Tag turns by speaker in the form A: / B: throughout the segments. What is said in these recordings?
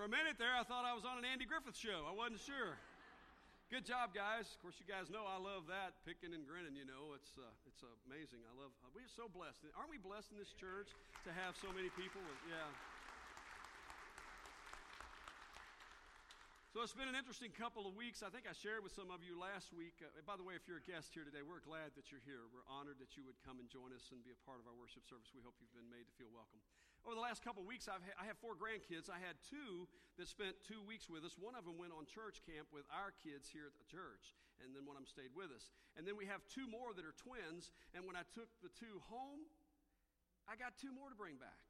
A: For a minute there, I thought I was on an Andy Griffith show. I wasn't sure. Good job, guys. Of course, you guys know I love that picking and grinning. You know, it's uh, it's amazing. I love. We're so blessed. Aren't we blessed in this church to have so many people? Yeah. So it's been an interesting couple of weeks. I think I shared with some of you last week. Uh, by the way, if you're a guest here today, we're glad that you're here. We're honored that you would come and join us and be a part of our worship service. We hope you've been made to feel welcome. Over the last couple weeks, I've ha- I have four grandkids. I had two that spent two weeks with us. One of them went on church camp with our kids here at the church, and then one of them stayed with us. And then we have two more that are twins. And when I took the two home, I got two more to bring back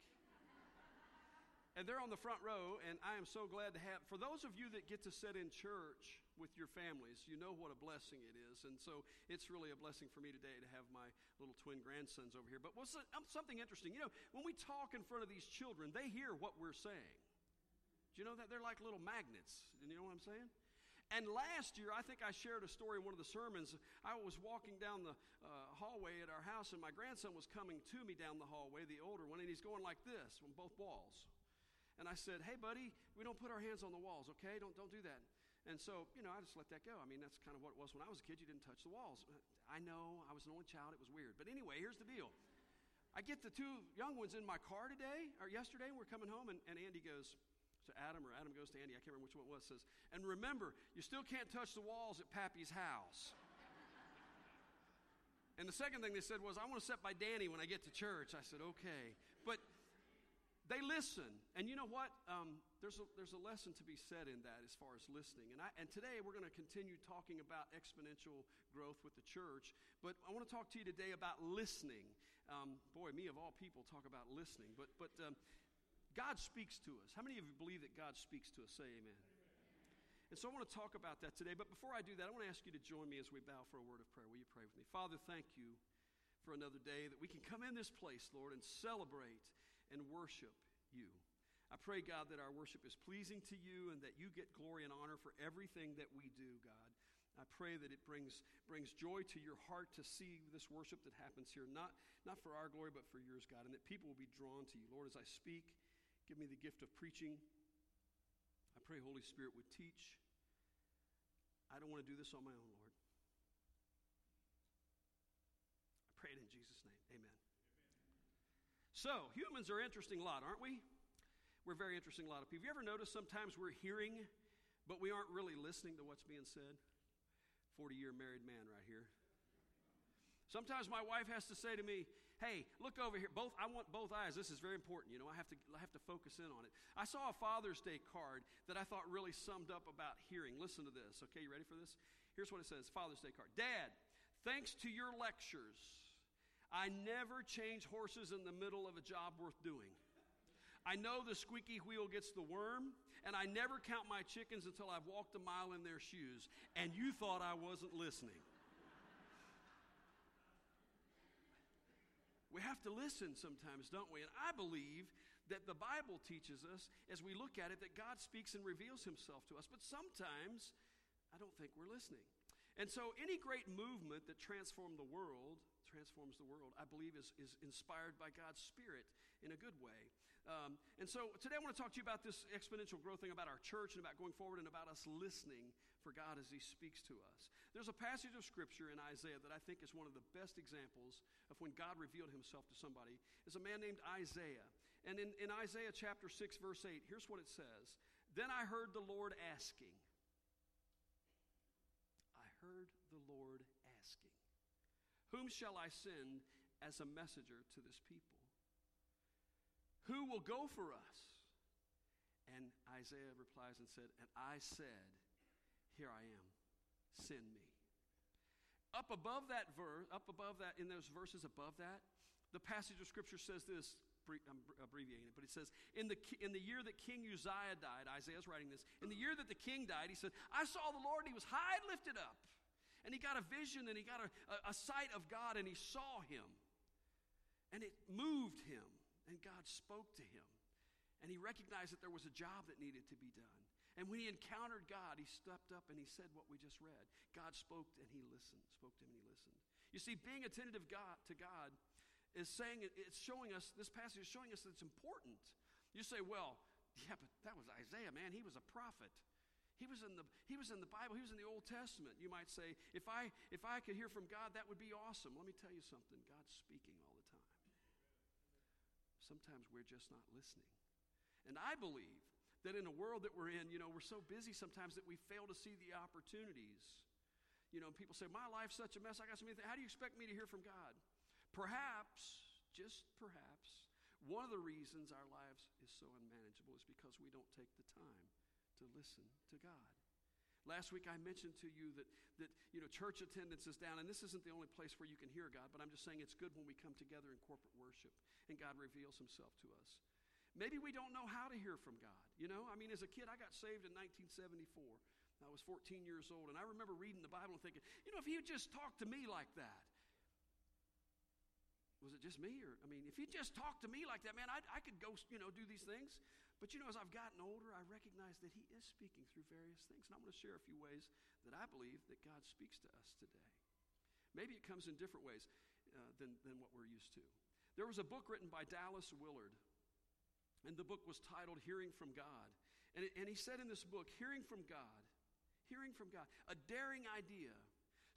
A: and they're on the front row, and I am so glad to have. For those of you that get to sit in church with your families, you know what a blessing it is, and so it's really a blessing for me today to have my little twin grandsons over here. But what's um, something interesting? You know, when we talk in front of these children, they hear what we're saying. Do you know that they're like little magnets? You know what I'm saying? And last year, I think I shared a story in one of the sermons. I was walking down the uh, hallway at our house, and my grandson was coming to me down the hallway, the older one, and he's going like this on both walls. And I said, hey, buddy, we don't put our hands on the walls, okay? Don't, don't do that. And so, you know, I just let that go. I mean, that's kind of what it was when I was a kid. You didn't touch the walls. I know, I was an only child. It was weird. But anyway, here's the deal. I get the two young ones in my car today, or yesterday, and we're coming home, and, and Andy goes to Adam, or Adam goes to Andy. I can't remember which one it was. Says, and remember, you still can't touch the walls at Pappy's house. and the second thing they said was, I want to sit by Danny when I get to church. I said, okay. They listen. And you know what? Um, there's, a, there's a lesson to be said in that as far as listening. And, I, and today we're going to continue talking about exponential growth with the church. But I want to talk to you today about listening. Um, boy, me of all people talk about listening. But, but um, God speaks to us. How many of you believe that God speaks to us? Say amen. And so I want to talk about that today. But before I do that, I want to ask you to join me as we bow for a word of prayer. Will you pray with me? Father, thank you for another day that we can come in this place, Lord, and celebrate and worship you. I pray, God, that our worship is pleasing to you and that you get glory and honor for everything that we do, God. I pray that it brings, brings joy to your heart to see this worship that happens here, not, not for our glory, but for yours, God, and that people will be drawn to you. Lord, as I speak, give me the gift of preaching. I pray, Holy Spirit, would teach. I don't want to do this on my own, Lord. I pray it in Jesus' name. Amen. So, humans are interesting lot, aren't we? We're very interesting lot of people. You ever notice sometimes we're hearing, but we aren't really listening to what's being said? 40 year married man right here. Sometimes my wife has to say to me, "Hey, look over here. Both I want both eyes. This is very important. You know, I have to I have to focus in on it." I saw a Father's Day card that I thought really summed up about hearing. Listen to this. Okay, you ready for this? Here's what it says. Father's Day card. Dad, thanks to your lectures, I never change horses in the middle of a job worth doing. I know the squeaky wheel gets the worm, and I never count my chickens until I've walked a mile in their shoes. And you thought I wasn't listening. We have to listen sometimes, don't we? And I believe that the Bible teaches us, as we look at it, that God speaks and reveals himself to us. But sometimes I don't think we're listening. And so, any great movement that transformed the world, transforms the world, I believe is, is inspired by God's Spirit in a good way. Um, and so, today I want to talk to you about this exponential growth thing about our church and about going forward and about us listening for God as He speaks to us. There's a passage of Scripture in Isaiah that I think is one of the best examples of when God revealed Himself to somebody. It's a man named Isaiah. And in, in Isaiah chapter 6, verse 8, here's what it says Then I heard the Lord asking, I heard the Lord asking, Whom shall I send as a messenger to this people? Who will go for us? And Isaiah replies and said, And I said, Here I am, send me. Up above that verse, up above that, in those verses above that, the passage of Scripture says this I'm um, abbreviating it, but it says, in the, in the year that King Uzziah died, Isaiah's writing this, in the year that the king died, he said, I saw the Lord, he was high and lifted up. And he got a vision and he got a, a, a sight of God, and he saw him. And it moved him, and God spoke to him. And he recognized that there was a job that needed to be done. And when he encountered God, he stepped up and he said what we just read. God spoke and he listened, spoke to him and he listened. You see, being attentive God, to God is saying, it's showing us, this passage is showing us that it's important. You say, well, Yeah, but that was Isaiah, man. He was a prophet. He was in the he was in the Bible. He was in the Old Testament. You might say, if I if I could hear from God, that would be awesome. Let me tell you something. God's speaking all the time. Sometimes we're just not listening. And I believe that in a world that we're in, you know, we're so busy sometimes that we fail to see the opportunities. You know, people say, My life's such a mess. I got so many things. How do you expect me to hear from God? Perhaps, just perhaps, one of the reasons our lives is so unmanageable is because we don't take the time to listen to God. Last week I mentioned to you that, that you know, church attendance is down, and this isn't the only place where you can hear God, but I'm just saying it's good when we come together in corporate worship and God reveals himself to us. Maybe we don't know how to hear from God. You know, I mean, as a kid, I got saved in 1974. I was 14 years old, and I remember reading the Bible and thinking, you know, if you just talked to me like that, was it just me? Or, I mean, if you just talked to me like that, man, I, I could go, you know, do these things. But, you know, as I've gotten older, I recognize that He is speaking through various things. And I'm going to share a few ways that I believe that God speaks to us today. Maybe it comes in different ways uh, than, than what we're used to. There was a book written by Dallas Willard, and the book was titled Hearing from God. And, it, and he said in this book, Hearing from God, hearing from God, a daring idea.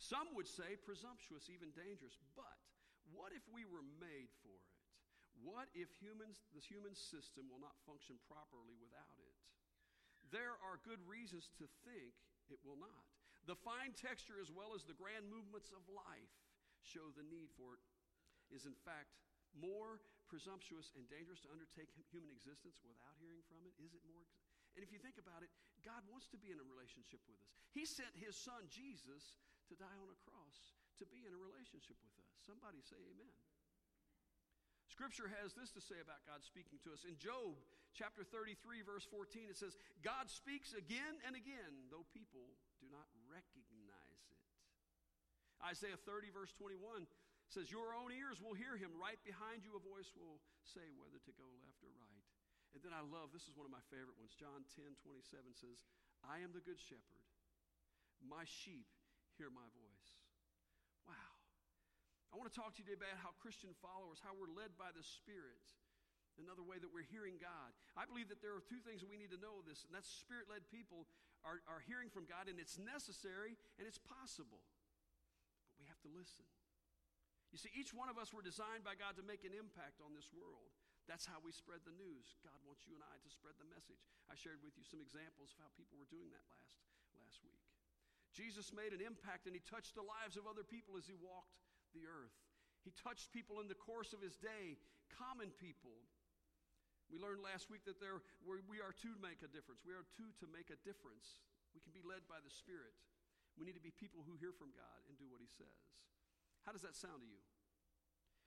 A: Some would say presumptuous, even dangerous, but what if we were made for it? What if humans, this human system will not function properly without it? There are good reasons to think it will not. The fine texture as well as the grand movements of life show the need for it is in fact more presumptuous and dangerous to undertake human existence without hearing from it? Is it more? And if you think about it, God wants to be in a relationship with us. He sent his son Jesus to die on a cross to be in a relationship with us. Somebody say amen. Scripture has this to say about God speaking to us. In Job chapter 33, verse 14, it says, God speaks again and again, though people do not recognize it. Isaiah 30, verse 21 says, Your own ears will hear him. Right behind you, a voice will say whether to go left or right. And then I love, this is one of my favorite ones. John 10, 27 says, I am the good shepherd. My sheep hear my voice. I want to talk to you today about how Christian followers, how we're led by the Spirit. Another way that we're hearing God. I believe that there are two things we need to know this, and that's spirit led people are, are hearing from God, and it's necessary and it's possible. But we have to listen. You see, each one of us were designed by God to make an impact on this world. That's how we spread the news. God wants you and I to spread the message. I shared with you some examples of how people were doing that last, last week. Jesus made an impact and he touched the lives of other people as he walked the earth. He touched people in the course of his day, common people. We learned last week that there, we are to make a difference. We are to to make a difference. We can be led by the Spirit. We need to be people who hear from God and do what he says. How does that sound to you?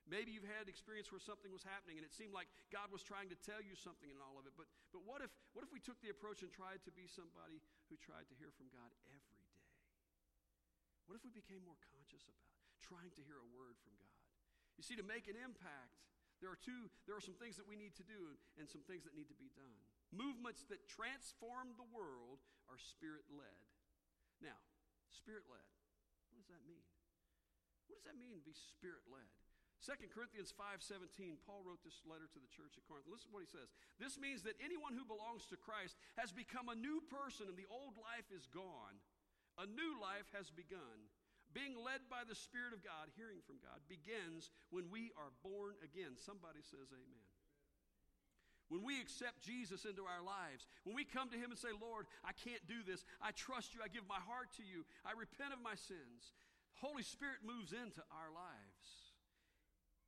A: Maybe you've had experience where something was happening and it seemed like God was trying to tell you something in all of it. But, but what, if, what if we took the approach and tried to be somebody who tried to hear from God every day? what if we became more conscious about trying to hear a word from God? You see, to make an impact, there are two, there are some things that we need to do and some things that need to be done. Movements that transform the world are spirit led. Now, spirit led, what does that mean? What does that mean to be spirit led? 2 Corinthians 5:17 Paul wrote this letter to the church at Corinth. Listen to what he says. This means that anyone who belongs to Christ has become a new person and the old life is gone. A new life has begun. Being led by the Spirit of God, hearing from God, begins when we are born again. Somebody says amen. When we accept Jesus into our lives, when we come to Him and say, Lord, I can't do this. I trust you. I give my heart to you. I repent of my sins. Holy Spirit moves into our lives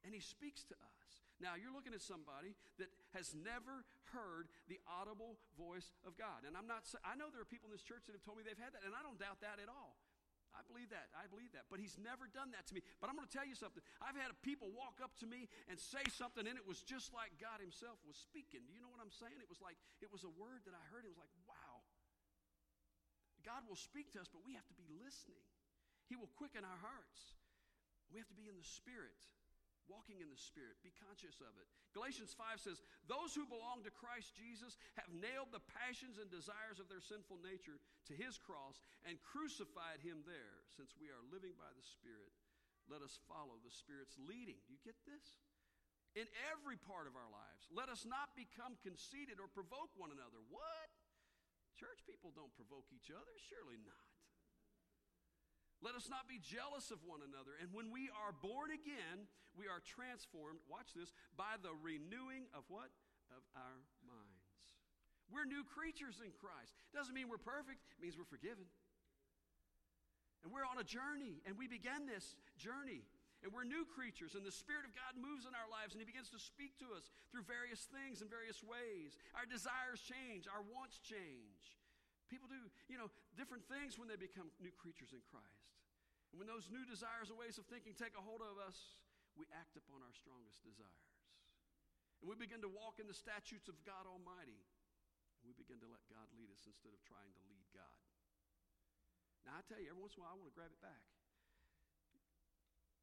A: and He speaks to us. Now, you're looking at somebody that has never heard the audible voice of God. And I'm not, I know there are people in this church that have told me they've had that, and I don't doubt that at all. I believe that. I believe that. But he's never done that to me. But I'm going to tell you something. I've had people walk up to me and say something, and it was just like God himself was speaking. Do you know what I'm saying? It was like, it was a word that I heard. It was like, wow. God will speak to us, but we have to be listening. He will quicken our hearts. We have to be in the Spirit walking in the Spirit. Be conscious of it. Galatians 5 says, Those who belong to Christ Jesus have nailed the passions and desires of their sinful nature to his cross and crucified him there. Since we are living by the Spirit, let us follow the Spirit's leading. Do you get this? in every part of our lives. Let us not become conceited or provoke one another. What? Church people don't provoke each other? Surely not. Let us not be jealous of one another. And when we are born again, we are transformed, watch this, by the renewing of what? Of our minds. We're new creatures in Christ. Doesn't mean we're perfect, it means we're forgiven. And we're on a journey, and we began this journey and we're new creatures, and the Spirit of God moves in our lives, and He begins to speak to us through various things in various ways. Our desires change, our wants change. People do, you know, different things when they become new creatures in Christ. And when those new desires and ways of thinking take a hold of us, we act upon our strongest desires. And we begin to walk in the statutes of God Almighty. And we begin to let God lead us instead of trying to lead God. Now, I tell you, every once in a while, I want to grab it back.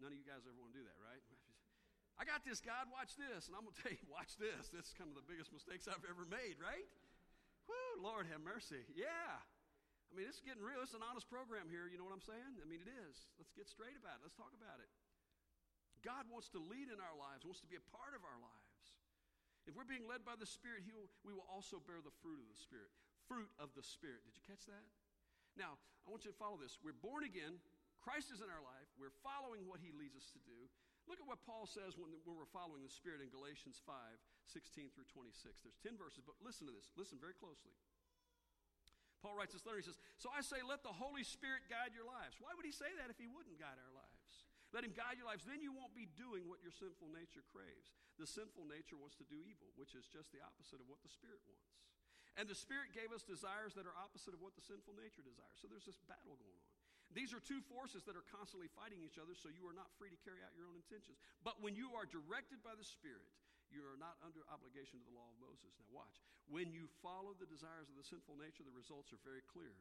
A: None of you guys ever want to do that, right? I got this, God, watch this. And I'm going to tell you, watch this. This is kind of the biggest mistakes I've ever made, right? Whoo, Lord have mercy. Yeah. I mean, it's getting real. It's an honest program here. You know what I'm saying? I mean, it is. Let's get straight about it. Let's talk about it. God wants to lead in our lives, wants to be a part of our lives. If we're being led by the Spirit, he will, we will also bear the fruit of the Spirit. Fruit of the Spirit. Did you catch that? Now, I want you to follow this. We're born again, Christ is in our life. We're following what he leads us to do. Look at what Paul says when, when we're following the Spirit in Galatians 5 16 through 26. There's 10 verses, but listen to this. Listen very closely. Paul writes this letter. He says, So I say, let the Holy Spirit guide your lives. Why would he say that if he wouldn't guide our lives? Let him guide your lives. Then you won't be doing what your sinful nature craves. The sinful nature wants to do evil, which is just the opposite of what the Spirit wants. And the Spirit gave us desires that are opposite of what the sinful nature desires. So there's this battle going on. These are two forces that are constantly fighting each other, so you are not free to carry out your own intentions. But when you are directed by the Spirit, you are not under obligation to the law of Moses. Now, watch. When you follow the desires of the sinful nature, the results are very clear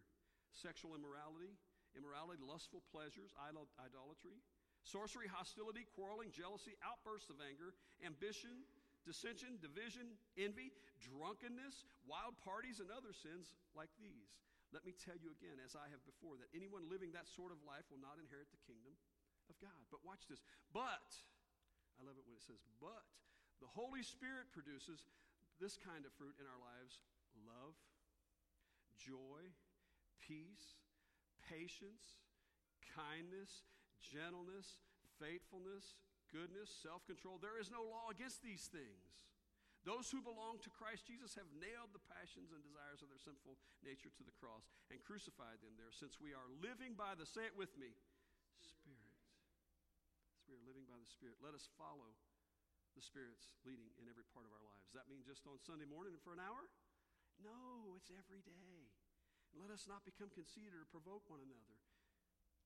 A: sexual immorality, immorality, lustful pleasures, idolatry, sorcery, hostility, quarreling, jealousy, outbursts of anger, ambition, dissension, division, envy, drunkenness, wild parties, and other sins like these. Let me tell you again, as I have before, that anyone living that sort of life will not inherit the kingdom of God. But watch this. But, I love it when it says, but the Holy Spirit produces this kind of fruit in our lives love, joy, peace, patience, kindness, gentleness, faithfulness, goodness, self control. There is no law against these things. Those who belong to Christ Jesus have nailed the passions and desires of their sinful nature to the cross and crucified them there, since we are living by the, say it with me, Spirit. As we are living by the Spirit, let us follow the Spirit's leading in every part of our lives. Does that mean just on Sunday morning for an hour? No, it's every day. And let us not become conceited or provoke one another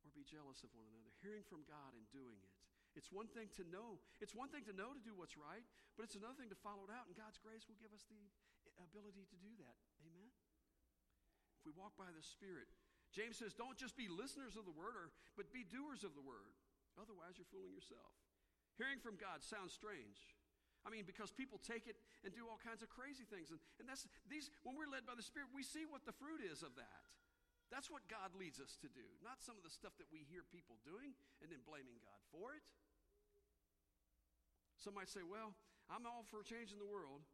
A: or be jealous of one another, hearing from God and doing it. It's one thing to know. It's one thing to know to do what's right, but it's another thing to follow it out, and God's grace will give us the ability to do that. Amen? If we walk by the Spirit, James says, don't just be listeners of the word, or, but be doers of the word. Otherwise, you're fooling yourself. Hearing from God sounds strange. I mean, because people take it and do all kinds of crazy things. And, and that's these, when we're led by the Spirit, we see what the fruit is of that. That's what God leads us to do, not some of the stuff that we hear people doing and then blaming God for it. Some might say, well, I'm all for changing the world,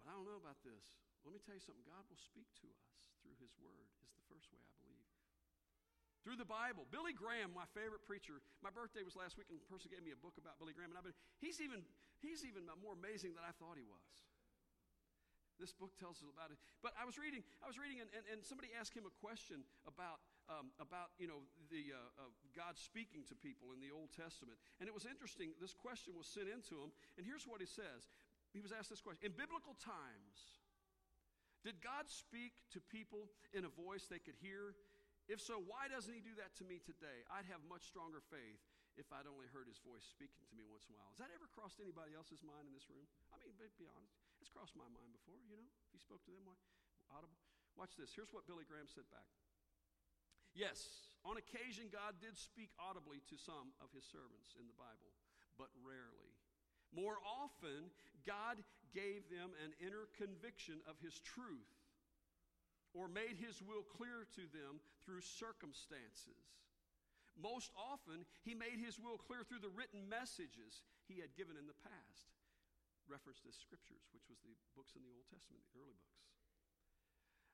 A: but I don't know about this. Let me tell you something God will speak to us through His Word, is the first way I believe. Through the Bible. Billy Graham, my favorite preacher, my birthday was last week, and a person gave me a book about Billy Graham, and I've been, he's even, he's even more amazing than I thought he was. This book tells us about it. But I was reading, I was reading, and, and, and somebody asked him a question about, um, about you know, the, uh, uh, God speaking to people in the Old Testament. And it was interesting. This question was sent into him, and here's what he says. He was asked this question In biblical times, did God speak to people in a voice they could hear? If so, why doesn't he do that to me today? I'd have much stronger faith if I'd only heard his voice speaking to me once in a while. Has that ever crossed anybody else's mind in this room? I mean, be honest. It's crossed my mind before, you know, if he spoke to them audible. Watch this. Here's what Billy Graham said back. Yes, on occasion, God did speak audibly to some of his servants in the Bible, but rarely. More often, God gave them an inner conviction of his truth or made his will clear to them through circumstances. Most often, he made his will clear through the written messages he had given in the past. Referenced as scriptures, which was the books in the Old Testament, the early books.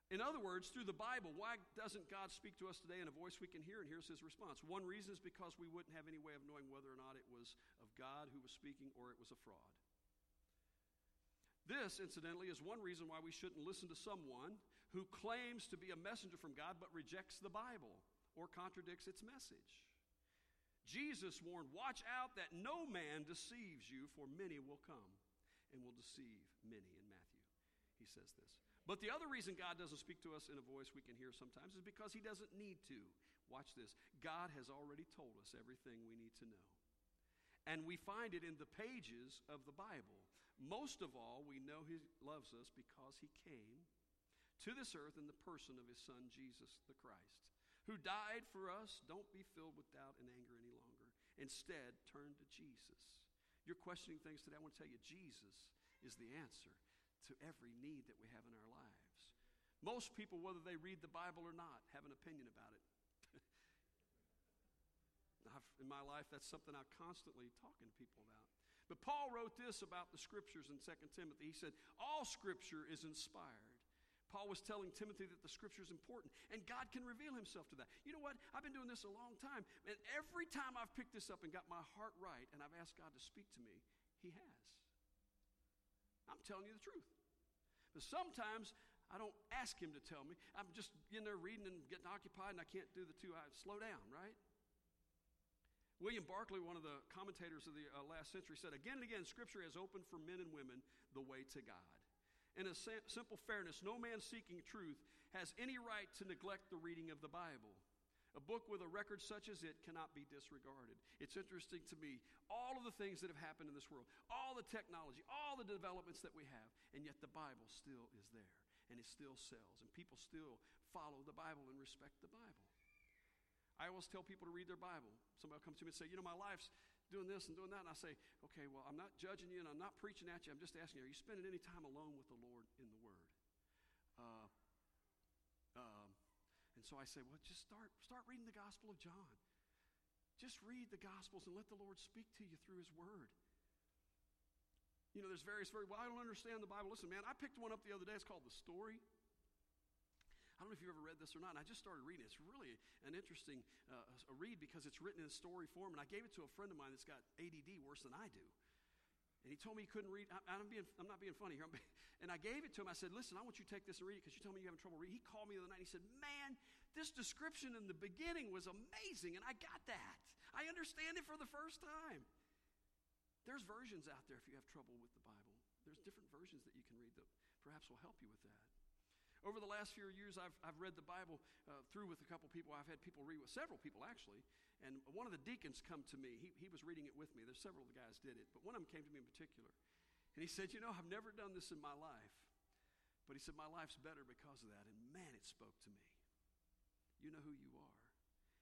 A: In other words, through the Bible, why doesn't God speak to us today in a voice we can hear? And here's his response. One reason is because we wouldn't have any way of knowing whether or not it was of God who was speaking or it was a fraud. This, incidentally, is one reason why we shouldn't listen to someone who claims to be a messenger from God but rejects the Bible or contradicts its message. Jesus warned, Watch out that no man deceives you, for many will come and will deceive many. In Matthew, he says this. But the other reason God doesn't speak to us in a voice we can hear sometimes is because he doesn't need to. Watch this. God has already told us everything we need to know. And we find it in the pages of the Bible. Most of all, we know he loves us because he came to this earth in the person of his son, Jesus the Christ, who died for us. Don't be filled with doubt and anger any longer. Instead, turn to Jesus. You're questioning things today. I want to tell you, Jesus is the answer to every need that we have in our lives. Most people, whether they read the Bible or not, have an opinion about it. in my life, that's something I'm constantly talking to people about. But Paul wrote this about the scriptures in 2 Timothy. He said, All scripture is inspired. Paul was telling Timothy that the scripture is important and God can reveal himself to that. You know what? I've been doing this a long time, and every time I've picked this up and got my heart right and I've asked God to speak to me, He has. I'm telling you the truth. But sometimes I don't ask Him to tell me. I'm just in there reading and getting occupied, and I can't do the two. I slow down, right? William Barclay, one of the commentators of the uh, last century, said, Again and again, Scripture has opened for men and women the way to God. In a simple fairness, no man seeking truth has any right to neglect the reading of the Bible. A book with a record such as it cannot be disregarded. It's interesting to me, all of the things that have happened in this world, all the technology, all the developments that we have, and yet the Bible still is there, and it still sells, and people still follow the Bible and respect the Bible. I always tell people to read their Bible. Somebody will come to me and say, You know, my life's doing this and doing that. And I say, Okay, well, I'm not judging you and I'm not preaching at you. I'm just asking you, are you spending any time alone with the Lord in the Word? Uh, um, and so I say, well, just start, start reading the Gospel of John. Just read the Gospels and let the Lord speak to you through His Word. You know, there's various very, well, I don't understand the Bible. Listen, man, I picked one up the other day. It's called The Story. I don't know if you've ever read this or not. And I just started reading. It's really an interesting uh, a read because it's written in story form. And I gave it to a friend of mine that's got ADD worse than I do. And he told me he couldn't read. I, am being, I'm not being funny here. and I gave it to him. I said, Listen, I want you to take this and read it because you told me you're having trouble reading. He called me the other night and he said, Man, this description in the beginning was amazing. And I got that. I understand it for the first time. There's versions out there if you have trouble with the Bible. There's different versions that you can read that perhaps will help you with that. Over the last few years, I've, I've read the Bible uh, through with a couple people. I've had people read with several people, actually. And one of the deacons come to me. He, he was reading it with me. There's several of the guys did it, but one of them came to me in particular. And he said, You know, I've never done this in my life. But he said, My life's better because of that. And man, it spoke to me. You know who you are.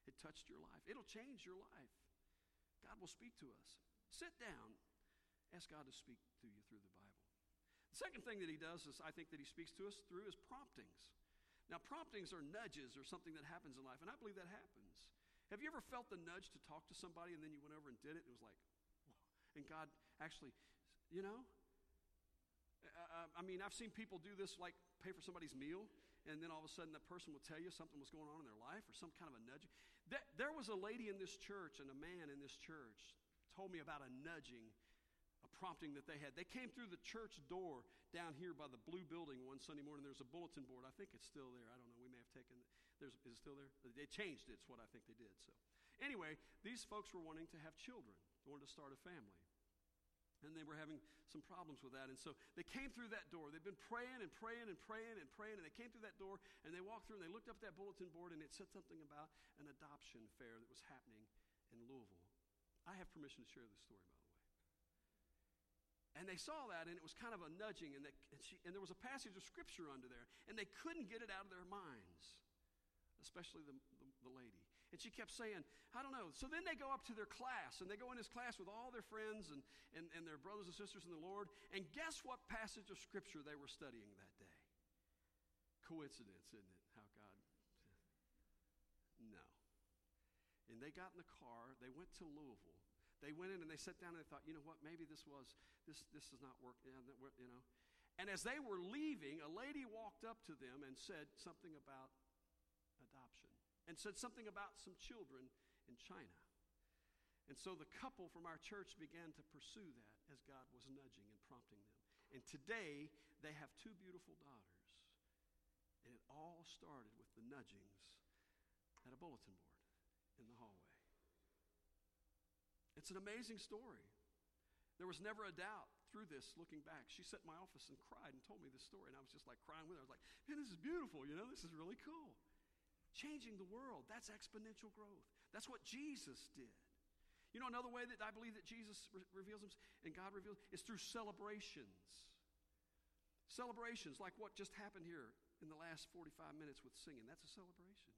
A: It touched your life. It'll change your life. God will speak to us. Sit down. Ask God to speak to you through the Bible. Second thing that he does is I think that he speaks to us through his promptings. Now, promptings are nudges or something that happens in life, and I believe that happens. Have you ever felt the nudge to talk to somebody and then you went over and did it? And it was like, and God actually, you know? Uh, I mean, I've seen people do this like pay for somebody's meal, and then all of a sudden that person will tell you something was going on in their life or some kind of a nudge. There was a lady in this church and a man in this church told me about a nudging prompting that they had. They came through the church door down here by the blue building one Sunday morning. There's a bulletin board. I think it's still there. I don't know. We may have taken it. There's, is it still there? They changed it. It's what I think they did. So, anyway, these folks were wanting to have children, they wanted to start a family. And they were having some problems with that. And so they came through that door. They've been praying and praying and praying and praying. And they came through that door and they walked through and they looked up at that bulletin board and it said something about an adoption fair that was happening in Louisville. I have permission to share this story, by the way. And they saw that, and it was kind of a nudging, and, that, and, she, and there was a passage of scripture under there, and they couldn't get it out of their minds, especially the, the, the, lady. And she kept saying, I don't know. So then they go up to their class, and they go in this class with all their friends and, and, and their brothers and sisters in the Lord, and guess what passage of scripture they were studying that day? Coincidence, isn't it? How God. No. And they got in the car, they went to Louisville They went in and they sat down and they thought, you know what, maybe this was, this, this does not work, you know. And as they were leaving, a lady walked up to them and said something about adoption and said something about some children in China. And so the couple from our church began to pursue that as God was nudging and prompting them. And today, they have two beautiful daughters. And it all started with the nudgings at a bulletin board in the hallway. It's an amazing story. There was never a doubt through this looking back. She sat in my office and cried and told me this story, and I was just like crying with her. I was like, man, this is beautiful, you know, this is really cool. Changing the world, that's exponential growth. That's what Jesus did. You know, another way that I believe that Jesus re- reveals himself and God reveals is through celebrations. Celebrations like what just happened here in the last 45 minutes with singing. That's a celebration.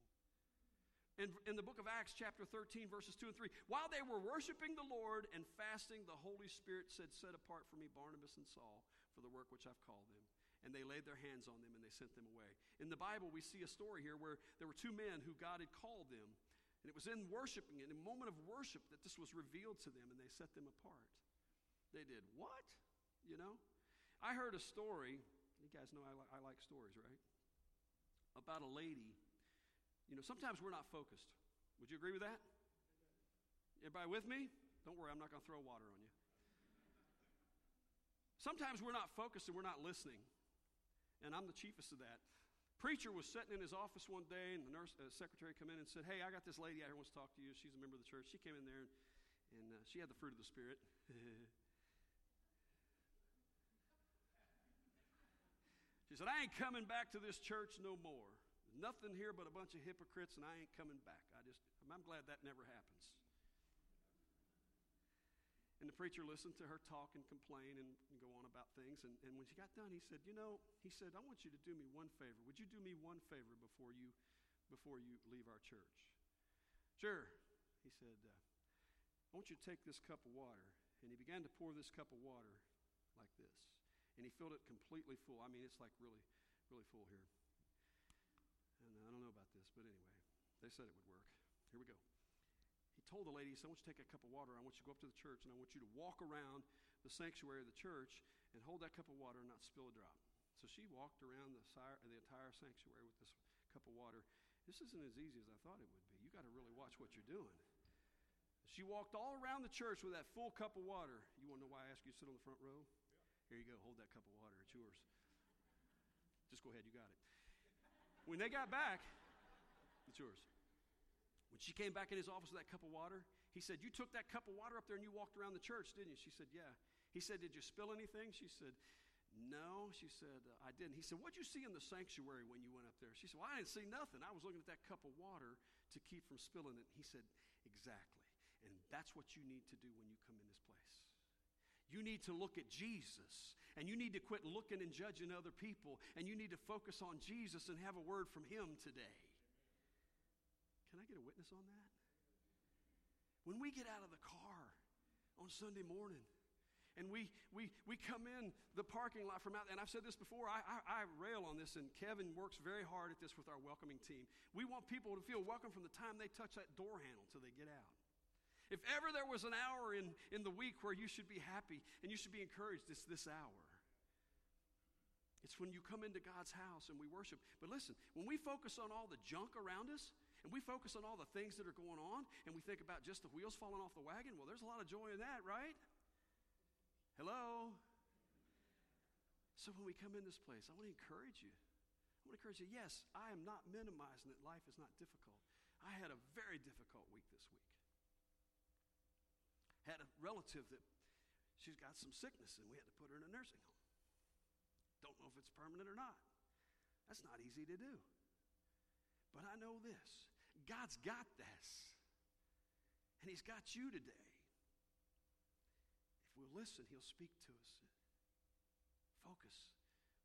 A: In, in the book of Acts, chapter 13, verses 2 and 3, while they were worshiping the Lord and fasting, the Holy Spirit said, Set apart for me Barnabas and Saul for the work which I've called them. And they laid their hands on them and they sent them away. In the Bible, we see a story here where there were two men who God had called them and it was in worshiping, in a moment of worship, that this was revealed to them and they set them apart. They did what? You know? I heard a story. You guys know I, li- I like stories, right? About a lady. You know, sometimes we're not focused. Would you agree with that? Everybody with me? Don't worry, I'm not going to throw water on you. Sometimes we're not focused and we're not listening. And I'm the chiefest of that preacher was sitting in his office one day, and the nurse uh, secretary come in and said, "Hey, I got this lady out here wants to talk to you. She's a member of the church." She came in there, and, and uh, she had the fruit of the spirit. she said, "I ain't coming back to this church no more. Nothing here but a bunch of hypocrites, and I ain't coming back. I just, I'm glad that never happens." And the preacher listened to her talk and complain and, and go on about things. And, and when she got done, he said, You know, he said, I want you to do me one favor. Would you do me one favor before you, before you leave our church? Sure. He said, uh, I want you to take this cup of water. And he began to pour this cup of water like this. And he filled it completely full. I mean, it's like really, really full here. And I don't know about this, but anyway, they said it would work. Here we go He told the lady, he said, I want you to take a cup of water. I want you to go up to the church and I want you to walk around the sanctuary of the church and hold that cup of water and not spill a drop. So she walked around the, the entire sanctuary with this cup of water. This isn't as easy as I thought it would be. You got to really watch what you're doing. She walked all around the church with that full cup of water. You want to know why I asked you to sit on the front row? Yeah. Here you go. Hold that cup of water. It's yours. Just go ahead. You got it. When they got back, it's yours. When she came back in his office with that cup of water, he said, You took that cup of water up there and you walked around the church, didn't you? She said, Yeah. He said, Did you spill anything? She said, No. She said, I didn't. He said, What'd you see in the sanctuary when you went up there? She said, Well, I didn't see nothing. I was looking at that cup of water to keep from spilling it. He said, Exactly. And that's what you need to do when you come in this place. You need to look at Jesus and you need to quit looking and judging other people and you need to focus on Jesus and have a word from Him today. Can I get a witness on that? When we get out of the car on Sunday morning and we, we, we come in the parking lot from out, and I've said this before, I, I, I rail on this, and Kevin works very hard at this with our welcoming team. We want people to feel welcome from the time they touch that door handle till they get out. If ever there was an hour in, in the week where you should be happy and you should be encouraged, it's this hour. It's when you come into God's house and we worship. But listen, when we focus on all the junk around us, and we focus on all the things that are going on and we think about just the wheels falling off the wagon, well, there's a lot of joy in that, right? Hello? So when we come in this place, I want to encourage you. I want to encourage you, yes, I am not minimizing that life is not difficult. I had a very difficult week this week. Had a relative that she's got some sickness and we had to put her in a nursing home. Don't know if it's permanent or not. That's not easy to do. But I know this God's got this. And He's got you today. If we'll listen, He'll speak to us. Focus.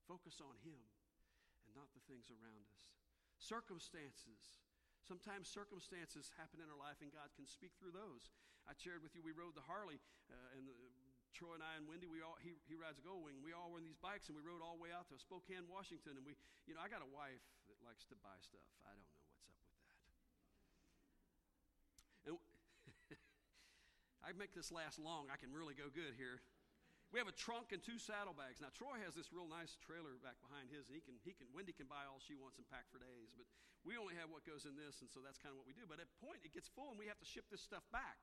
A: Focus on Him and not the things around us. Circumstances. Sometimes circumstances happen in our life and God can speak through those. I shared with you, we rode the Harley, uh, and the, Troy and I and Wendy, we all, he, he rides a Goldwing. We all were in these bikes and we rode all the way out to Spokane, Washington. And we, you know, I got a wife that likes to buy stuff. I don't know what's up with that. And I make this last long. I can really go good here. We have a trunk and two saddlebags. Now Troy has this real nice trailer back behind his, and he can he can Wendy can buy all she wants and pack for days. But we only have what goes in this, and so that's kind of what we do. But at point, it gets full, and we have to ship this stuff back.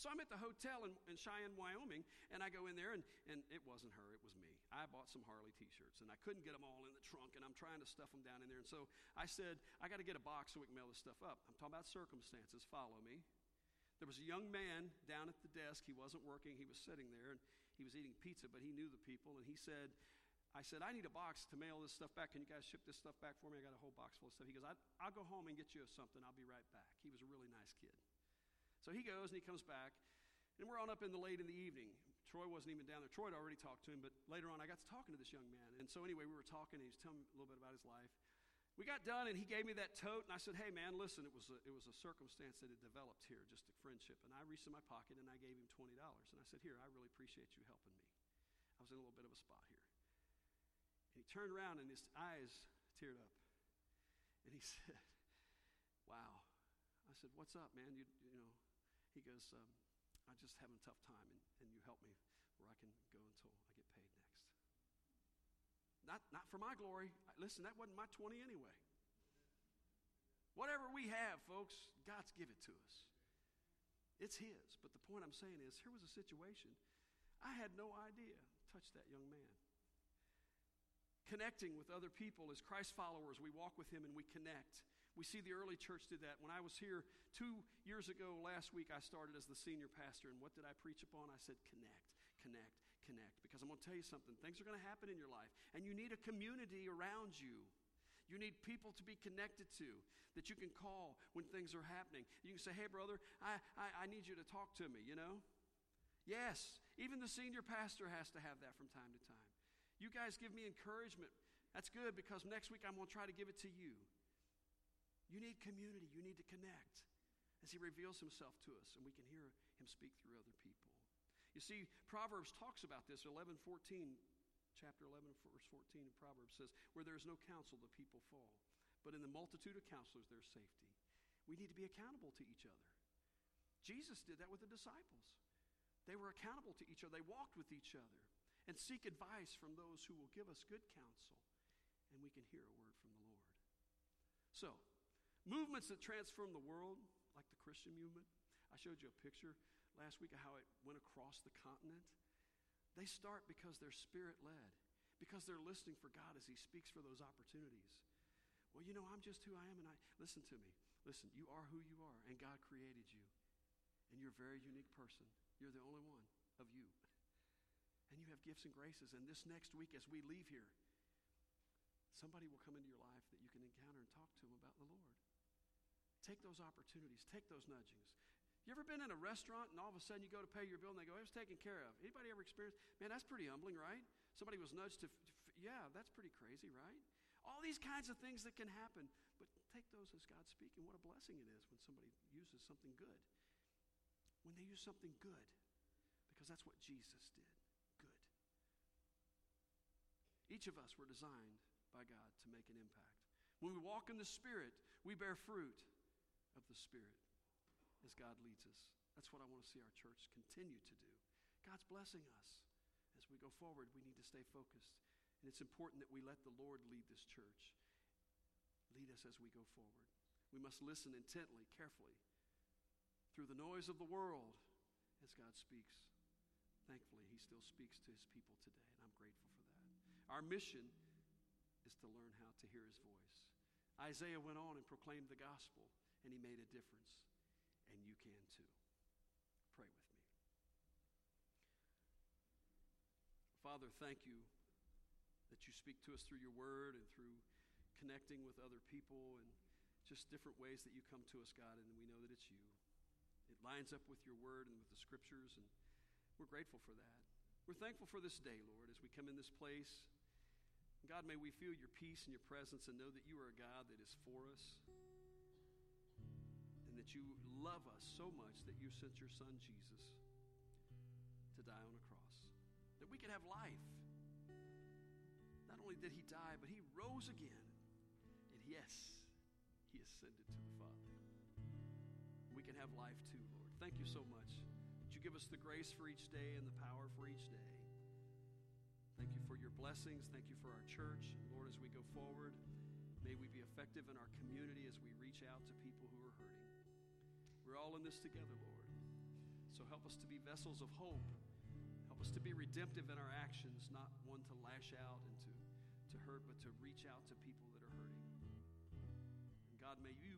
A: So I'm at the hotel in, in Cheyenne, Wyoming, and I go in there, and, and it wasn't her, it was me. I bought some Harley t shirts, and I couldn't get them all in the trunk, and I'm trying to stuff them down in there. And so I said, I got to get a box so we can mail this stuff up. I'm talking about circumstances. Follow me. There was a young man down at the desk. He wasn't working, he was sitting there, and he was eating pizza, but he knew the people, and he said, I said, I need a box to mail this stuff back. Can you guys ship this stuff back for me? I got a whole box full of stuff. He goes, I'll go home and get you something. I'll be right back. He was a really nice kid. So he goes and he comes back, and we're on up in the late in the evening. Troy wasn't even down there. Troy had already talked to him, but later on I got to talking to this young man. And so anyway, we were talking, and he was telling me a little bit about his life. We got done, and he gave me that tote, and I said, "Hey, man, listen, it was a, it was a circumstance that had developed here, just a friendship." And I reached in my pocket and I gave him twenty dollars, and I said, "Here, I really appreciate you helping me." I was in a little bit of a spot here, and he turned around and his eyes teared up, and he said, "Wow." I said, "What's up, man? You, you know?" He goes, um, "I'm just having a tough time, and, and you help me where I can go until I get paid next." Not, not for my glory. Listen, that wasn't my 20 anyway. Whatever we have, folks, God's give it to us. It's His. But the point I'm saying is, here was a situation. I had no idea. Touch that young man. Connecting with other people as Christ followers, we walk with Him and we connect. We see the early church did that. When I was here two years ago, last week, I started as the senior pastor. And what did I preach upon? I said, connect, connect, connect. Because I'm going to tell you something things are going to happen in your life, and you need a community around you. You need people to be connected to that you can call when things are happening. You can say, hey, brother, I, I, I need you to talk to me, you know? Yes, even the senior pastor has to have that from time to time. You guys give me encouragement. That's good because next week I'm going to try to give it to you. You need community, you need to connect as He reveals Himself to us, and we can hear Him speak through other people. You see, Proverbs talks about this. 11, 14, chapter 11, verse 14 of Proverbs says, Where there is no counsel, the people fall. But in the multitude of counselors, there's safety. We need to be accountable to each other. Jesus did that with the disciples. They were accountable to each other, they walked with each other and seek advice from those who will give us good counsel, and we can hear a word from the Lord. So, movements that transform the world, like the Christian movement, I showed you a picture last week of how it went across the continent. They start because they're spirit led, because they're listening for God as He speaks for those opportunities. Well, you know, I'm just who I am, and I listen to me. Listen, you are who you are, and God created you. And you're a very unique person. You're the only one of you. And you have gifts and graces. And this next week, as we leave here, somebody will come into your life that you can encounter and talk to them about the Lord. Take those opportunities, take those nudgings. You ever been in a restaurant and all of a sudden you go to pay your bill and they go, it was taken care of? Anybody ever experienced? Man, that's pretty humbling, right? Somebody was nudged to, yeah, that's pretty crazy, right? All these kinds of things that can happen. But take those as God speaking. What a blessing it is when somebody uses something good. When they use something good, because that's what Jesus did. Good. Each of us were designed by God to make an impact. When we walk in the Spirit, we bear fruit of the Spirit as God leads us. That's what I want to see our church continue to do. God's blessing us. As we go forward, we need to stay focused. And it's important that we let the Lord lead this church, lead us as we go forward. We must listen intently, carefully, through the noise of the world as God speaks. Thankfully, He still speaks to His people today, and I'm grateful for that. Our mission is to learn how to hear His voice. Isaiah went on and proclaimed the gospel, and he made a difference and you can too. Pray with me. Father, thank you that you speak to us through your word and through connecting with other people and just different ways that you come to us, God, and we know that it's you. It lines up with your word and with the scriptures, and we're grateful for that. We're thankful for this day, Lord, as we come in this place. God, may we feel your peace and your presence and know that you are a God that is for us that you love us so much that you sent your son Jesus to die on a cross, that we could have life. Not only did he die, but he rose again. And yes, he ascended to the Father. We can have life too, Lord. Thank you so much. Would you give us the grace for each day and the power for each day? Thank you for your blessings. Thank you for our church. Lord, as we go forward, may we be effective in our community as we reach out to people who are hurting. We're all in this together, Lord. So help us to be vessels of hope. Help us to be redemptive in our actions, not one to lash out and to, to hurt, but to reach out to people that are hurting. And God, may you